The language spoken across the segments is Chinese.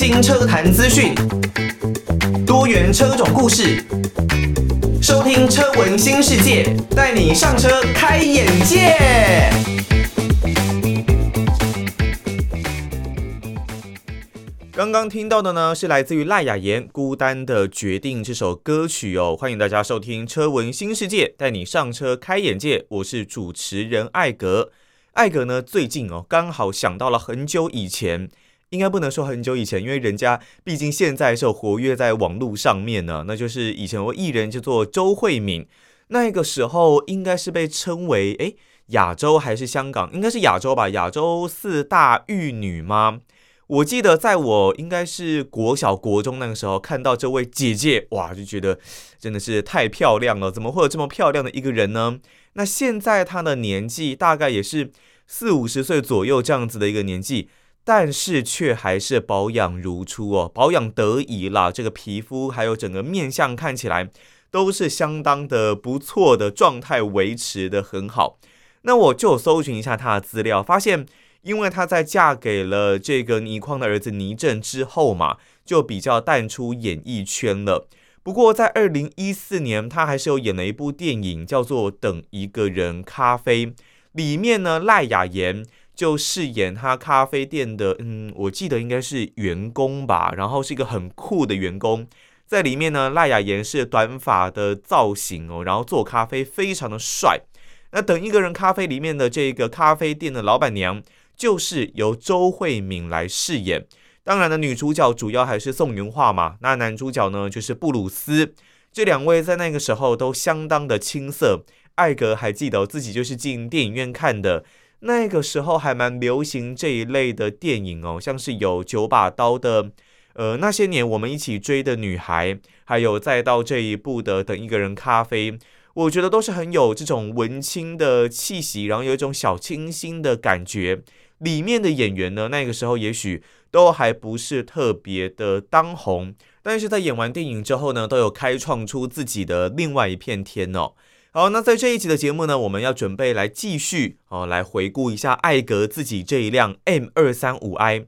新车坛资讯，多元车种故事，收听车闻新世界，带你上车开眼界。刚刚听到的呢，是来自于赖雅妍《孤单的决定》这首歌曲哦。欢迎大家收听车闻新世界，带你上车开眼界。我是主持人艾格。艾格呢，最近哦，刚好想到了很久以前，应该不能说很久以前，因为人家毕竟现在是活跃在网络上面呢。那就是以前有艺人叫做周慧敏，那个时候应该是被称为诶亚洲还是香港？应该是亚洲吧，亚洲四大玉女吗？我记得在我应该是国小国中那个时候看到这位姐姐，哇，就觉得真的是太漂亮了，怎么会有这么漂亮的一个人呢？那现在她的年纪大概也是四五十岁左右这样子的一个年纪，但是却还是保养如初哦，保养得宜啦，这个皮肤还有整个面相看起来都是相当的不错的状态，维持得很好。那我就搜寻一下她的资料，发现。因为她在嫁给了这个倪匡的儿子倪震之后嘛，就比较淡出演艺圈了。不过在二零一四年，她还是有演了一部电影，叫做《等一个人咖啡》。里面呢，赖雅妍就饰演他咖啡店的，嗯，我记得应该是员工吧，然后是一个很酷的员工。在里面呢，赖雅妍是短发的造型哦，然后做咖啡非常的帅。那《等一个人咖啡》里面的这个咖啡店的老板娘。就是由周慧敏来饰演，当然呢，女主角主要还是宋云画嘛。那男主角呢，就是布鲁斯。这两位在那个时候都相当的青涩。艾格还记得自己就是进电影院看的，那个时候还蛮流行这一类的电影哦，像是有九把刀的，呃，那些年我们一起追的女孩，还有再到这一部的等一个人咖啡，我觉得都是很有这种文青的气息，然后有一种小清新的感觉。里面的演员呢，那个时候也许都还不是特别的当红，但是在演完电影之后呢，都有开创出自己的另外一片天哦。好，那在这一集的节目呢，我们要准备来继续哦，来回顾一下艾格自己这一辆 M 二三五 i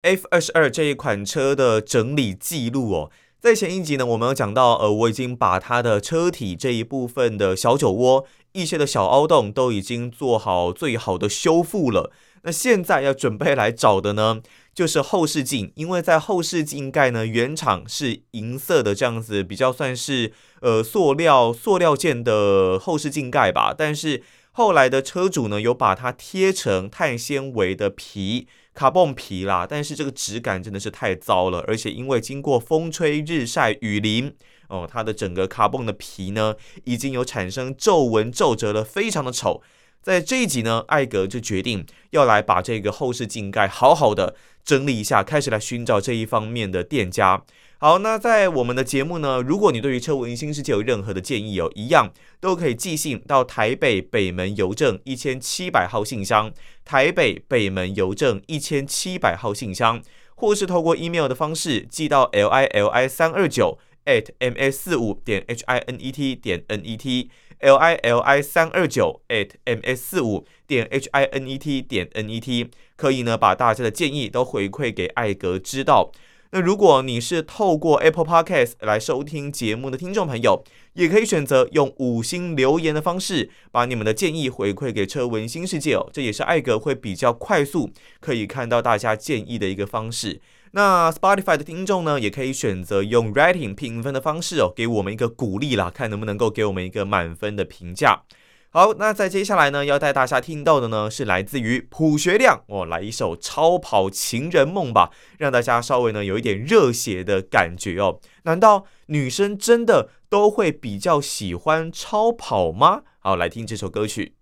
F 二十二这一款车的整理记录哦。在前一集呢，我们有讲到，呃，我已经把它的车体这一部分的小酒窝、一些的小凹洞都已经做好最好的修复了。那现在要准备来找的呢，就是后视镜，因为在后视镜盖呢，原厂是银色的这样子，比较算是呃塑料塑料件的后视镜盖吧。但是后来的车主呢，有把它贴成碳纤维的皮。卡蹦皮啦，但是这个质感真的是太糟了，而且因为经过风吹日晒雨淋，哦，它的整个卡蹦的皮呢，已经有产生皱纹皱褶了，非常的丑。在这一集呢，艾格就决定要来把这个后视镜盖好好的整理一下，开始来寻找这一方面的店家。好，那在我们的节目呢，如果你对于车闻新世界有任何的建议哦，一样都可以寄信到台北北门邮政一千七百号信箱，台北北门邮政一千七百号信箱，或是透过 email 的方式寄到 l i l i 三二九 at m s 四五点 h i n e t 点 n e t l i l i 三二九 at m s 四五点 h i n e t 点 n e t，可以呢把大家的建议都回馈给艾格知道。那如果你是透过 Apple Podcast 来收听节目的听众朋友，也可以选择用五星留言的方式，把你们的建议回馈给车闻新世界哦。这也是艾格会比较快速可以看到大家建议的一个方式。那 Spotify 的听众呢，也可以选择用 Rating 评分的方式哦，给我们一个鼓励啦，看能不能够给我们一个满分的评价。好，那在接下来呢，要带大家听到的呢，是来自于朴学亮哦，来一首《超跑情人梦》吧，让大家稍微呢有一点热血的感觉哦。难道女生真的都会比较喜欢超跑吗？好，来听这首歌曲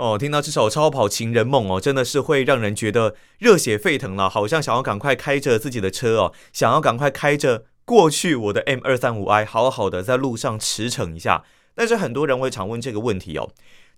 哦。听到这首《超跑情人梦》哦，真的是会让人觉得热血沸腾了，好像想要赶快开着自己的车哦，想要赶快开着过去我的 M 二三五 i，好好的在路上驰骋一下。但是很多人会常问这个问题哦，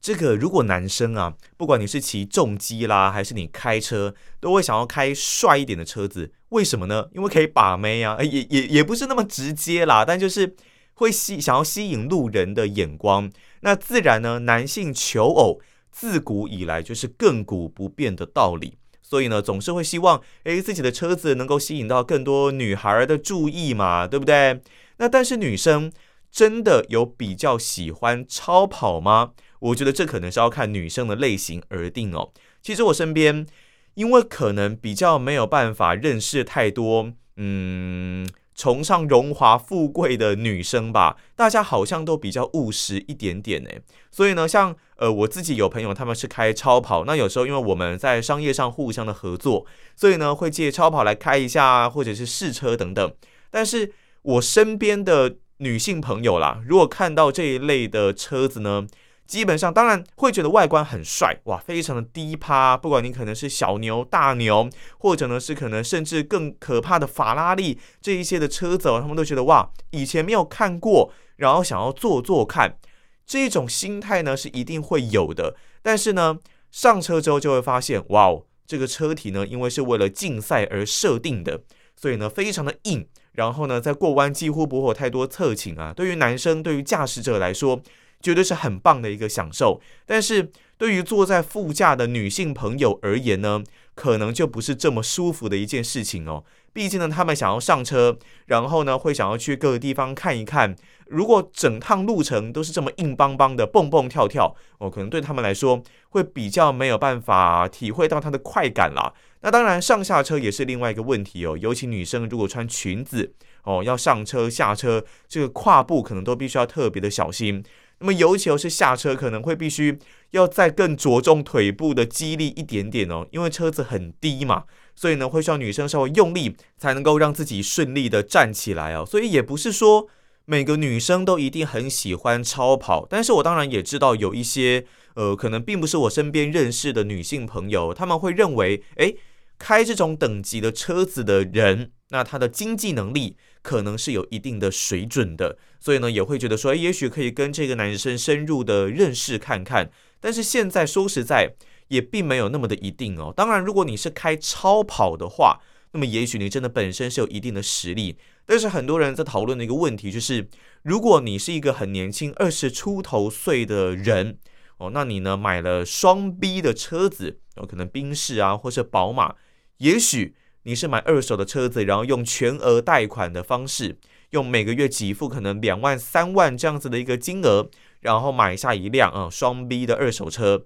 这个如果男生啊，不管你是骑重机啦，还是你开车，都会想要开帅一点的车子，为什么呢？因为可以把妹啊，也也也不是那么直接啦，但就是会吸想要吸引路人的眼光。那自然呢，男性求偶自古以来就是亘古不变的道理。所以呢，总是会希望，诶，自己的车子能够吸引到更多女孩的注意嘛，对不对？那但是女生真的有比较喜欢超跑吗？我觉得这可能是要看女生的类型而定哦。其实我身边，因为可能比较没有办法认识太多，嗯。崇尚荣华富贵的女生吧，大家好像都比较务实一点点诶。所以呢，像呃我自己有朋友他们是开超跑，那有时候因为我们在商业上互相的合作，所以呢会借超跑来开一下，或者是试车等等。但是我身边的女性朋友啦，如果看到这一类的车子呢，基本上，当然会觉得外观很帅哇，非常的低趴。不管你可能是小牛、大牛，或者呢是可能甚至更可怕的法拉利这一些的车子，他们都觉得哇，以前没有看过，然后想要坐坐看。这种心态呢是一定会有的。但是呢，上车之后就会发现，哇哦，这个车体呢，因为是为了竞赛而设定的，所以呢非常的硬。然后呢，在过弯几乎不会有太多侧倾啊。对于男生，对于驾驶者来说。绝对是很棒的一个享受，但是对于坐在副驾的女性朋友而言呢，可能就不是这么舒服的一件事情哦。毕竟呢，他们想要上车，然后呢，会想要去各个地方看一看。如果整趟路程都是这么硬邦邦的蹦蹦跳跳，哦，可能对他们来说会比较没有办法体会到它的快感啦。那当然，上下车也是另外一个问题哦。尤其女生如果穿裙子哦，要上车下车，这个跨步可能都必须要特别的小心。那么尤其是下车，可能会必须要再更着重腿部的肌力一点点哦，因为车子很低嘛，所以呢会需要女生稍微用力才能够让自己顺利的站起来哦。所以也不是说每个女生都一定很喜欢超跑，但是我当然也知道有一些呃，可能并不是我身边认识的女性朋友，他们会认为，诶，开这种等级的车子的人，那他的经济能力可能是有一定的水准的。所以呢，也会觉得说，诶，也许可以跟这个男生深入的认识看看。但是现在说实在，也并没有那么的一定哦。当然，如果你是开超跑的话，那么也许你真的本身是有一定的实力。但是很多人在讨论的一个问题就是，如果你是一个很年轻，二十出头岁的人哦，那你呢买了双 B 的车子，有可能宾士啊，或是宝马，也许你是买二手的车子，然后用全额贷款的方式。用每个月给付可能两万三万这样子的一个金额，然后买下一辆啊双 B 的二手车，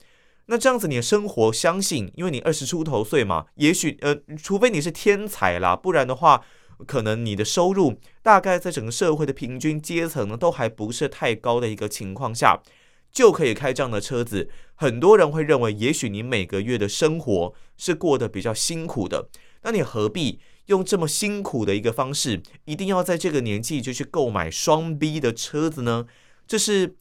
那这样子你的生活，相信因为你二十出头岁嘛，也许呃，除非你是天才啦，不然的话，可能你的收入大概在整个社会的平均阶层呢，都还不是太高的一个情况下，就可以开这样的车子。很多人会认为，也许你每个月的生活是过得比较辛苦的，那你何必？用这么辛苦的一个方式，一定要在这个年纪就去购买双 B 的车子呢？这是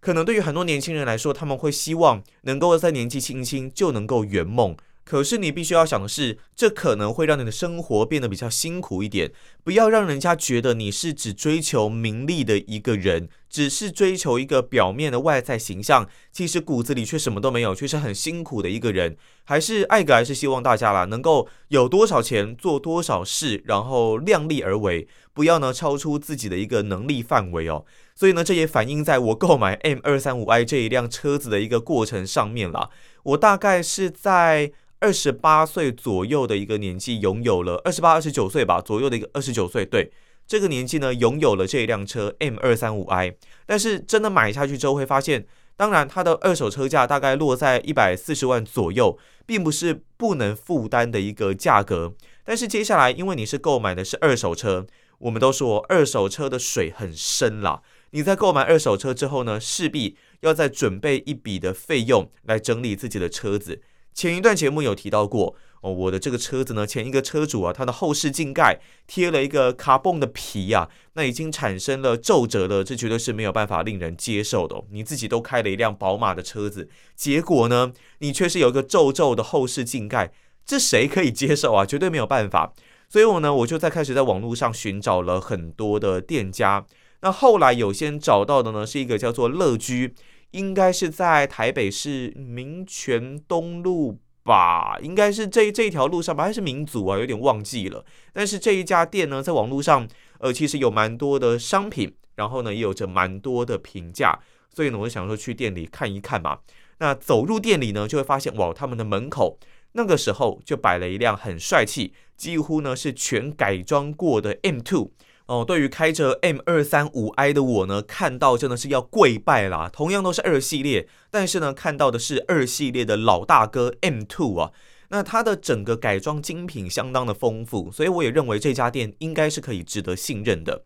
可能对于很多年轻人来说，他们会希望能够在年纪轻轻就能够圆梦。可是你必须要想的是，这可能会让你的生活变得比较辛苦一点。不要让人家觉得你是只追求名利的一个人，只是追求一个表面的外在形象，其实骨子里却什么都没有，却是很辛苦的一个人。还是艾格还是希望大家啦，能够有多少钱做多少事，然后量力而为，不要呢超出自己的一个能力范围哦。所以呢，这也反映在我购买 M 二三五 I 这一辆车子的一个过程上面啦。我大概是在。二十八岁左右的一个年纪，拥有了二十八、二十九岁吧左右的一个二十九岁，对这个年纪呢，拥有了这一辆车 M 二三五 I。但是真的买下去之后，会发现，当然它的二手车价大概落在一百四十万左右，并不是不能负担的一个价格。但是接下来，因为你是购买的是二手车，我们都说二手车的水很深啦。你在购买二手车之后呢，势必要再准备一笔的费用来整理自己的车子。前一段节目有提到过哦，我的这个车子呢，前一个车主啊，他的后视镜盖贴了一个卡蹦的皮呀，那已经产生了皱褶了，这绝对是没有办法令人接受的。你自己都开了一辆宝马的车子，结果呢，你却是有一个皱皱的后视镜盖，这谁可以接受啊？绝对没有办法。所以我呢，我就在开始在网络上寻找了很多的店家，那后来有先找到的呢，是一个叫做乐居。应该是在台北市民权东路吧，应该是这这一条路上吧，还是民族啊？有点忘记了。但是这一家店呢，在网络上，呃，其实有蛮多的商品，然后呢，也有着蛮多的评价，所以呢，我就想说去店里看一看嘛。那走入店里呢，就会发现哇，他们的门口那个时候就摆了一辆很帅气，几乎呢是全改装过的 M2。哦，对于开着 M 二三五 i 的我呢，看到真的是要跪拜啦。同样都是二系列，但是呢，看到的是二系列的老大哥 M two 啊。那它的整个改装精品相当的丰富，所以我也认为这家店应该是可以值得信任的。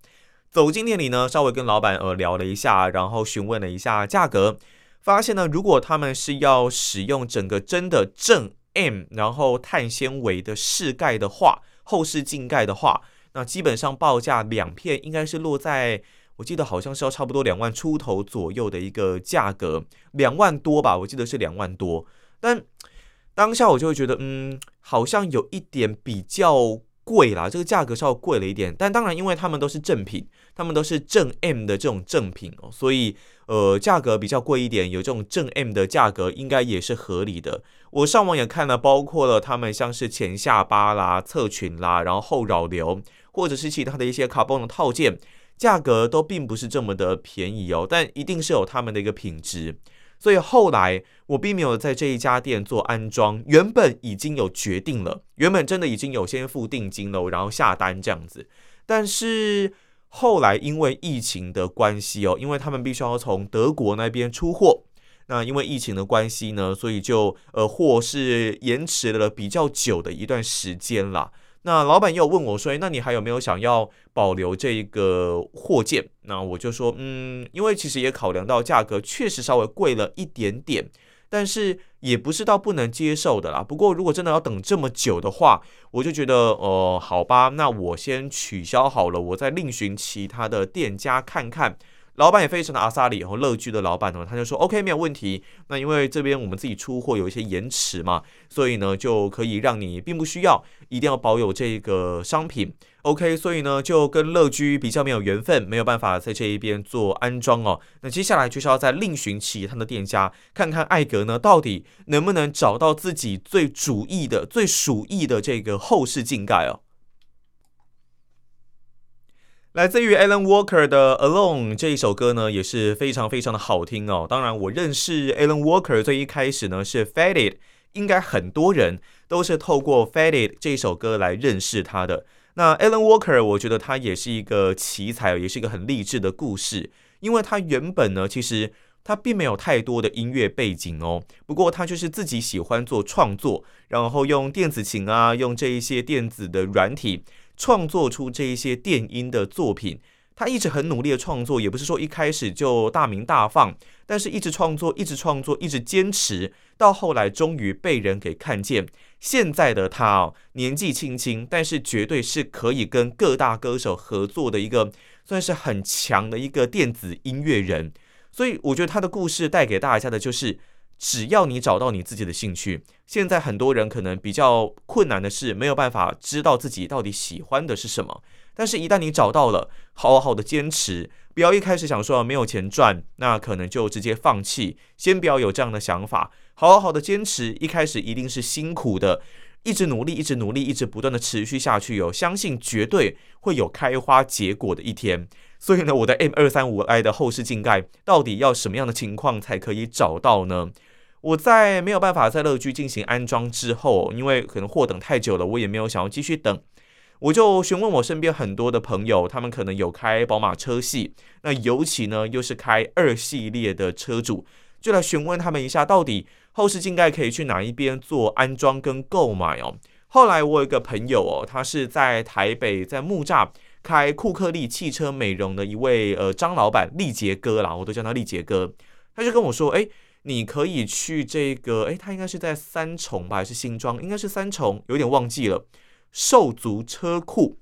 走进店里呢，稍微跟老板呃聊了一下，然后询问了一下价格，发现呢，如果他们是要使用整个真的正 M，然后碳纤维的饰盖的话，后视镜盖的话。那基本上报价两片应该是落在，我记得好像是要差不多两万出头左右的一个价格，两万多吧，我记得是两万多。但当下我就会觉得，嗯，好像有一点比较贵啦，这个价格稍微贵了一点。但当然，因为他们都是正品，他们都是正 M 的这种正品哦，所以。呃，价格比较贵一点，有这种正 M 的价格，应该也是合理的。我上网也看了，包括了他们像是前下巴啦、侧裙啦，然后后扰流，或者是其他的一些卡邦的套件，价格都并不是这么的便宜哦。但一定是有他们的一个品质。所以后来我并没有在这一家店做安装，原本已经有决定了，原本真的已经有先付定金了，然后下单这样子，但是。后来因为疫情的关系哦，因为他们必须要从德国那边出货，那因为疫情的关系呢，所以就呃货是延迟了比较久的一段时间啦。那老板又问我说：“那你还有没有想要保留这个货件？”那我就说：“嗯，因为其实也考量到价格确实稍微贵了一点点。”但是也不是到不能接受的啦。不过如果真的要等这么久的话，我就觉得，呃，好吧，那我先取消好了，我再另寻其他的店家看看。老板也非常的阿萨里，然后乐居的老板呢，他就说 OK 没有问题。那因为这边我们自己出货有一些延迟嘛，所以呢就可以让你并不需要一定要保有这个商品。OK，所以呢就跟乐居比较没有缘分，没有办法在这一边做安装哦。那接下来就是要再另寻其他的店家，看看艾格呢到底能不能找到自己最主意的、最属意的这个后视镜盖哦。来自于 Alan Walker 的《Alone》这一首歌呢，也是非常非常的好听哦。当然，我认识 Alan Walker 最一开始呢是《Faded》，应该很多人都是透过《Faded》这一首歌来认识他的。那 Alan Walker，我觉得他也是一个奇才，也是一个很励志的故事。因为他原本呢，其实他并没有太多的音乐背景哦。不过他就是自己喜欢做创作，然后用电子琴啊，用这一些电子的软体。创作出这一些电音的作品，他一直很努力的创作，也不是说一开始就大鸣大放，但是一直创作，一直创作，一直坚持，到后来终于被人给看见。现在的他哦，年纪轻轻，但是绝对是可以跟各大歌手合作的一个，算是很强的一个电子音乐人。所以我觉得他的故事带给大家的就是。只要你找到你自己的兴趣，现在很多人可能比较困难的是没有办法知道自己到底喜欢的是什么。但是，一旦你找到了，好好的坚持，不要一开始想说没有钱赚，那可能就直接放弃。先不要有这样的想法，好好的坚持。一开始一定是辛苦的，一直努力，一直努力，一直不断的持续下去，有相信绝对会有开花结果的一天。所以呢，我的 M 二三五 i 的后视镜盖到底要什么样的情况才可以找到呢？我在没有办法在乐居进行安装之后，因为可能货等太久了，我也没有想要继续等，我就询问我身边很多的朋友，他们可能有开宝马车系，那尤其呢又是开二系列的车主，就来询问他们一下，到底后视镜盖可以去哪一边做安装跟购买哦。后来我有一个朋友哦，他是在台北在木栅开库克利汽车美容的一位呃张老板力杰哥啦，我都叫他力杰哥，他就跟我说，哎。你可以去这个，诶，它应该是在三重吧，还是新庄？应该是三重，有点忘记了。兽族车库，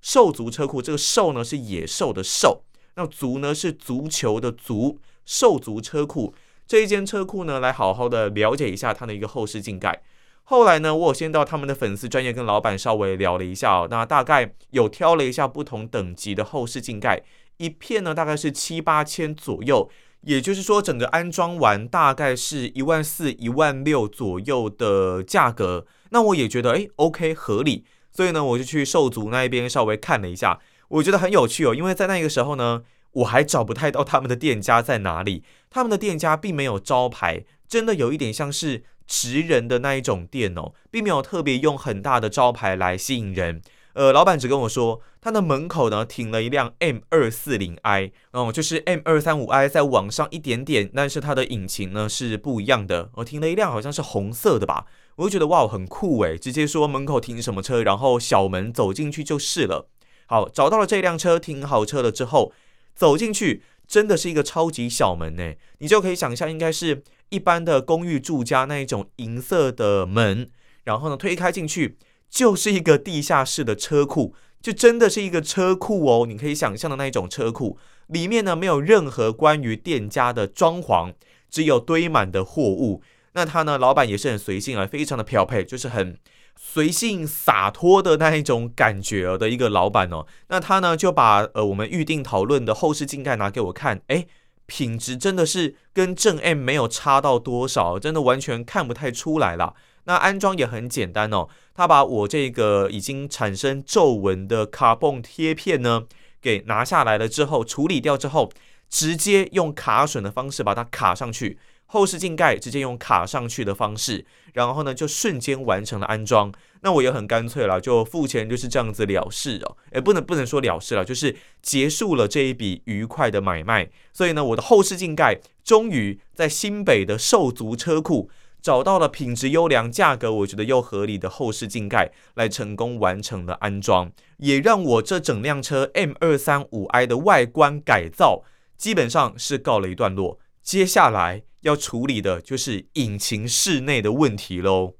兽族车库，这个兽呢是野兽的兽，那族呢是足球的足。兽族车库这一间车库呢，来好好的了解一下它的一个后视镜盖。后来呢，我有先到他们的粉丝专业跟老板稍微聊了一下哦，那大概有挑了一下不同等级的后视镜盖，一片呢大概是七八千左右。也就是说，整个安装完大概是一万四、一万六左右的价格。那我也觉得，诶，OK，合理。所以呢，我就去兽族那一边稍微看了一下，我觉得很有趣哦。因为在那个时候呢，我还找不太到他们的店家在哪里，他们的店家并没有招牌真的有一点像是职人的那一种店哦，并没有特别用很大的招牌来吸引人。呃，老板只跟我说，他的门口呢停了一辆 M 二四零 I，哦，就是 M 二三五 I 再往上一点点，但是它的引擎呢是不一样的。我停了一辆好像是红色的吧，我就觉得哇，很酷诶，直接说门口停什么车，然后小门走进去就是了。好，找到了这辆车，停好车了之后，走进去真的是一个超级小门呢，你就可以想象应该是一般的公寓住家那一种银色的门，然后呢推开进去。就是一个地下室的车库，就真的是一个车库哦。你可以想象的那一种车库，里面呢没有任何关于店家的装潢，只有堆满的货物。那他呢，老板也是很随性啊，非常的漂配，就是很随性洒脱的那一种感觉的一个老板哦。那他呢就把呃我们预定讨论的后视镜盖拿给我看，诶，品质真的是跟正 M 没有差到多少，真的完全看不太出来了。那安装也很简单哦，他把我这个已经产生皱纹的卡泵贴片呢给拿下来了之后，处理掉之后，直接用卡榫的方式把它卡上去，后视镜盖直接用卡上去的方式，然后呢就瞬间完成了安装。那我也很干脆了，就付钱就是这样子了事哦，诶，不能不能说了事了，就是结束了这一笔愉快的买卖。所以呢，我的后视镜盖终于在新北的兽族车库。找到了品质优良、价格我觉得又合理的后视镜盖，来成功完成了安装，也让我这整辆车 M 二三五 I 的外观改造基本上是告了一段落。接下来要处理的就是引擎室内的问题喽。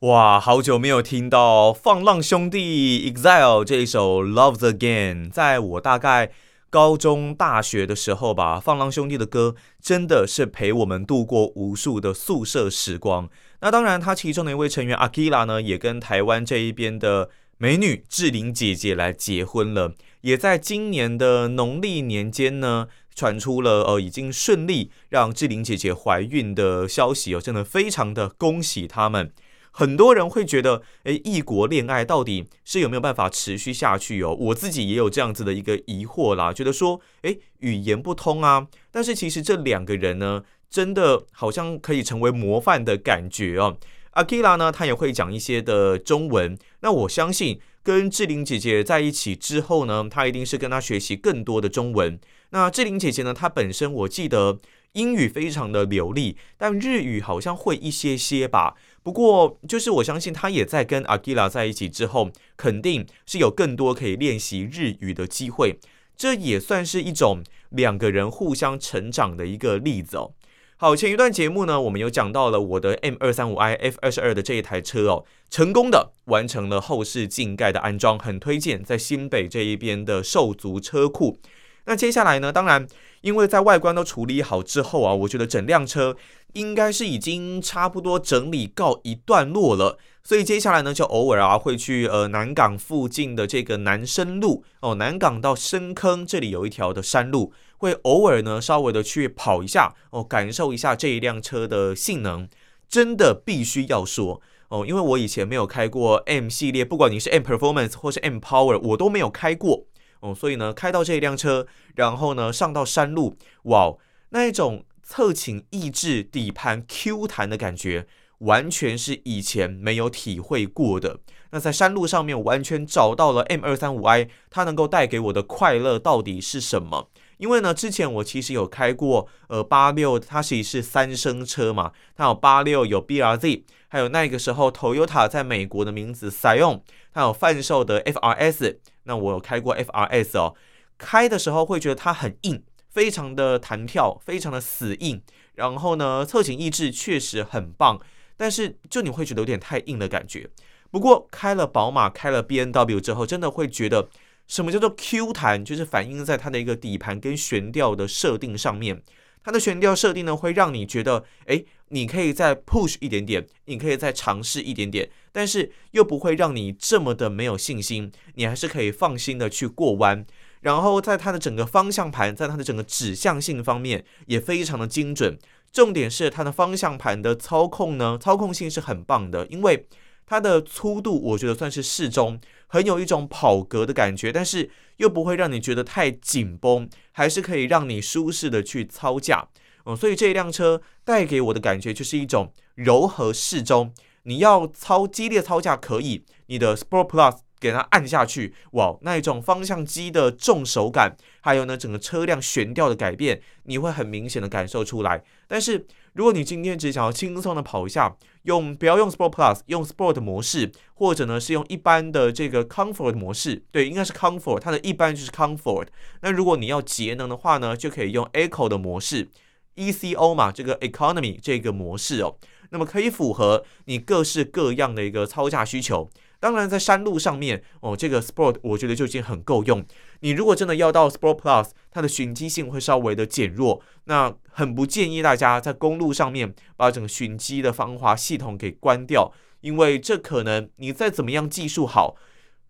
哇，好久没有听到放浪兄弟 EXILE 这一首 Love Again，在我大概。高中、大学的时候吧，放浪兄弟的歌真的是陪我们度过无数的宿舍时光。那当然，他其中的一位成员 Akira 呢，也跟台湾这一边的美女志玲姐姐来结婚了，也在今年的农历年间呢，传出了呃已经顺利让志玲姐姐怀孕的消息哦，真的非常的恭喜他们。很多人会觉得，诶，异国恋爱到底是有没有办法持续下去哦？我自己也有这样子的一个疑惑啦，觉得说，诶，语言不通啊。但是其实这两个人呢，真的好像可以成为模范的感觉哦。阿基拉呢，他也会讲一些的中文。那我相信跟志玲姐姐在一起之后呢，他一定是跟她学习更多的中文。那志玲姐姐呢，她本身我记得英语非常的流利，但日语好像会一些些吧。不过，就是我相信他也在跟阿基拉在一起之后，肯定是有更多可以练习日语的机会。这也算是一种两个人互相成长的一个例子哦。好，前一段节目呢，我们有讲到了我的 M 二三五 I F 二十二的这一台车哦，成功的完成了后视镜盖的安装，很推荐在新北这一边的兽族车库。那接下来呢，当然，因为在外观都处理好之后啊，我觉得整辆车。应该是已经差不多整理告一段落了，所以接下来呢，就偶尔啊会去呃南港附近的这个南深路哦，南港到深坑这里有一条的山路，会偶尔呢稍微的去跑一下哦，感受一下这一辆车的性能，真的必须要说哦，因为我以前没有开过 M 系列，不管你是 M Performance 或是 M Power，我都没有开过哦，所以呢开到这一辆车，然后呢上到山路，哇，那一种。侧倾抑制底盘 Q 弹的感觉，完全是以前没有体会过的。那在山路上面，完全找到了 M 二三五 I，它能够带给我的快乐到底是什么？因为呢，之前我其实有开过呃八六，它其实是三升车嘛，它有八六，有 BRZ，还有那个时候 Toyota 在美国的名字 Sion，它有贩售的 FRS，那我有开过 FRS 哦，开的时候会觉得它很硬。非常的弹跳，非常的死硬，然后呢，侧倾抑制确实很棒，但是就你会觉得有点太硬的感觉。不过开了宝马，开了 B N W 之后，真的会觉得什么叫做 Q 弹，就是反映在它的一个底盘跟悬吊的设定上面。它的悬吊设定呢，会让你觉得，哎，你可以再 push 一点点，你可以再尝试一点点，但是又不会让你这么的没有信心，你还是可以放心的去过弯。然后在它的整个方向盘，在它的整个指向性方面也非常的精准。重点是它的方向盘的操控呢，操控性是很棒的，因为它的粗度我觉得算是适中，很有一种跑格的感觉，但是又不会让你觉得太紧绷，还是可以让你舒适的去操驾。哦，所以这一辆车带给我的感觉就是一种柔和适中。你要操激烈操驾可以，你的 Sport Plus 给它按下去，哇，那一种方向机的重手感，还有呢整个车辆悬吊的改变，你会很明显的感受出来。但是如果你今天只想要轻松的跑一下，用不要用 Sport Plus，用 Sport 模式，或者呢是用一般的这个 Comfort 模式，对，应该是 Comfort，它的一般就是 Comfort。那如果你要节能的话呢，就可以用 Eco 的模式，ECO 嘛，这个 Economy 这个模式哦。那么可以符合你各式各样的一个操驾需求。当然，在山路上面哦，这个 Sport 我觉得就已经很够用。你如果真的要到 Sport Plus，它的循迹性会稍微的减弱，那很不建议大家在公路上面把整个循迹的防滑系统给关掉，因为这可能你再怎么样技术好，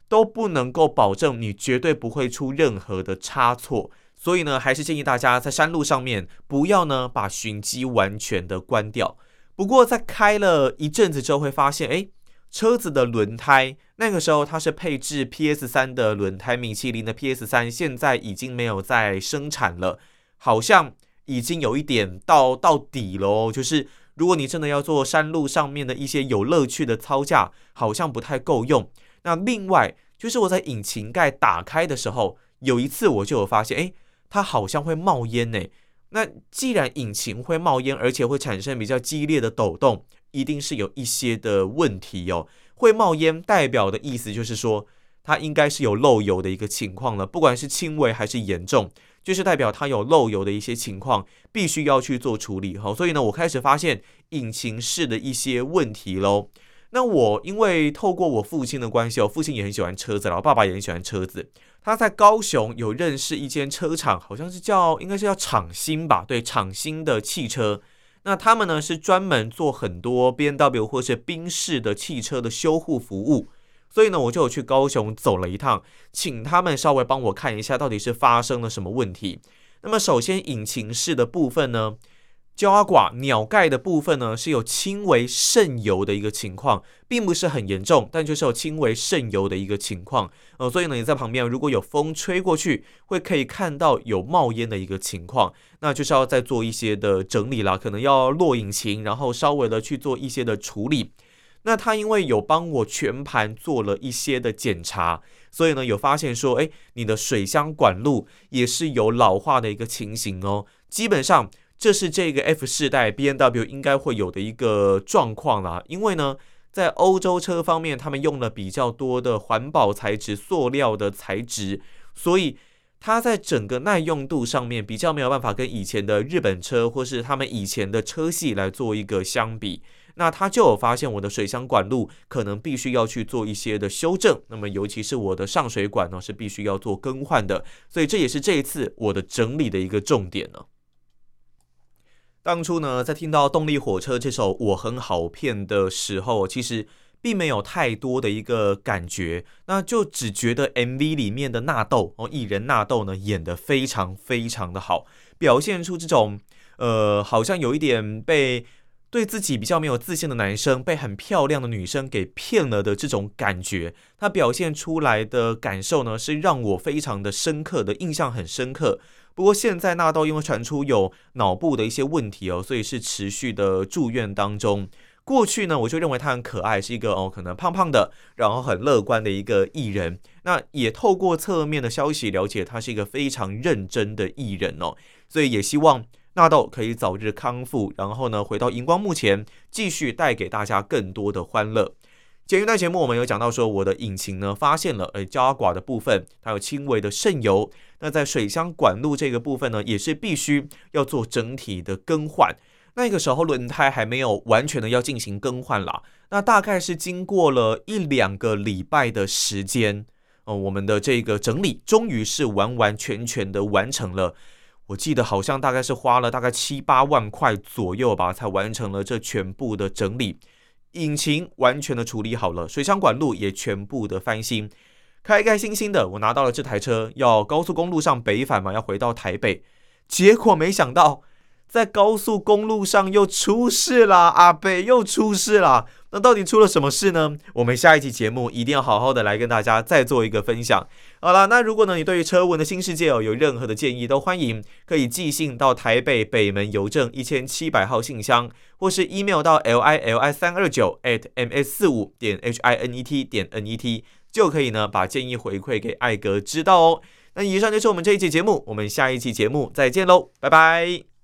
都不能够保证你绝对不会出任何的差错。所以呢，还是建议大家在山路上面不要呢把循迹完全的关掉。不过，在开了一阵子之后，会发现，哎，车子的轮胎那个时候它是配置 PS 三的轮胎，米其林的 PS 三现在已经没有在生产了，好像已经有一点到到底了哦。就是如果你真的要做山路上面的一些有乐趣的操驾，好像不太够用。那另外就是我在引擎盖打开的时候，有一次我就有发现，哎，它好像会冒烟呢。那既然引擎会冒烟，而且会产生比较激烈的抖动，一定是有一些的问题哦。会冒烟代表的意思就是说，它应该是有漏油的一个情况了，不管是轻微还是严重，就是代表它有漏油的一些情况，必须要去做处理。好，所以呢，我开始发现引擎室的一些问题喽。那我因为透过我父亲的关系，哦父亲也很喜欢车子，然后爸爸也很喜欢车子。他在高雄有认识一间车厂，好像是叫，应该是叫厂新吧？对，厂新的汽车。那他们呢是专门做很多 B N W 或是宾士的汽车的修护服务。所以呢，我就有去高雄走了一趟，请他们稍微帮我看一下到底是发生了什么问题。那么首先引擎室的部分呢，焦阿寡鸟盖的部分呢是有轻微渗油的一个情况，并不是很严重，但就是有轻微渗油的一个情况。呃，所以呢，你在旁边如果有风吹过去，会可以看到有冒烟的一个情况，那就是要再做一些的整理啦，可能要落引擎，然后稍微的去做一些的处理。那他因为有帮我全盘做了一些的检查，所以呢有发现说，哎，你的水箱管路也是有老化的一个情形哦，基本上。这是这个 F 世代 BMW 应该会有的一个状况啦，因为呢，在欧洲车方面，他们用了比较多的环保材质、塑料的材质，所以它在整个耐用度上面比较没有办法跟以前的日本车或是他们以前的车系来做一个相比。那他就有发现我的水箱管路可能必须要去做一些的修正，那么尤其是我的上水管呢是必须要做更换的，所以这也是这一次我的整理的一个重点呢。当初呢，在听到动力火车这首我很好骗的时候，其实并没有太多的一个感觉，那就只觉得 MV 里面的纳豆哦，艺人纳豆呢演得非常非常的好，表现出这种呃，好像有一点被对自己比较没有自信的男生被很漂亮的女生给骗了的这种感觉，他表现出来的感受呢，是让我非常的深刻的印象很深刻。不过现在纳豆因为传出有脑部的一些问题哦，所以是持续的住院当中。过去呢，我就认为他很可爱，是一个哦可能胖胖的，然后很乐观的一个艺人。那也透过侧面的消息了解，他是一个非常认真的艺人哦。所以也希望纳豆可以早日康复，然后呢回到荧光幕前，继续带给大家更多的欢乐。前一段节目我们有讲到说，我的引擎呢发现了，呃，焦阿寡的部分它有轻微的渗油。那在水箱管路这个部分呢，也是必须要做整体的更换。那个时候轮胎还没有完全的要进行更换啦。那大概是经过了一两个礼拜的时间，哦，我们的这个整理终于是完完全全的完成了。我记得好像大概是花了大概七八万块左右吧，才完成了这全部的整理。引擎完全的处理好了，水箱管路也全部的翻新，开开心心的，我拿到了这台车，要高速公路上北返嘛，要回到台北，结果没想到在高速公路上又出事了，阿北又出事了。那到底出了什么事呢？我们下一期节目一定要好好的来跟大家再做一个分享。好了，那如果呢你对于车文的新世界哦有任何的建议，都欢迎可以寄信到台北北门邮政一千七百号信箱，或是 email 到 l i l i 三二九 at m s 四五点 h i n e t 点 n e t 就可以呢把建议回馈给艾格知道哦。那以上就是我们这一期节目，我们下一期节目再见喽，拜拜。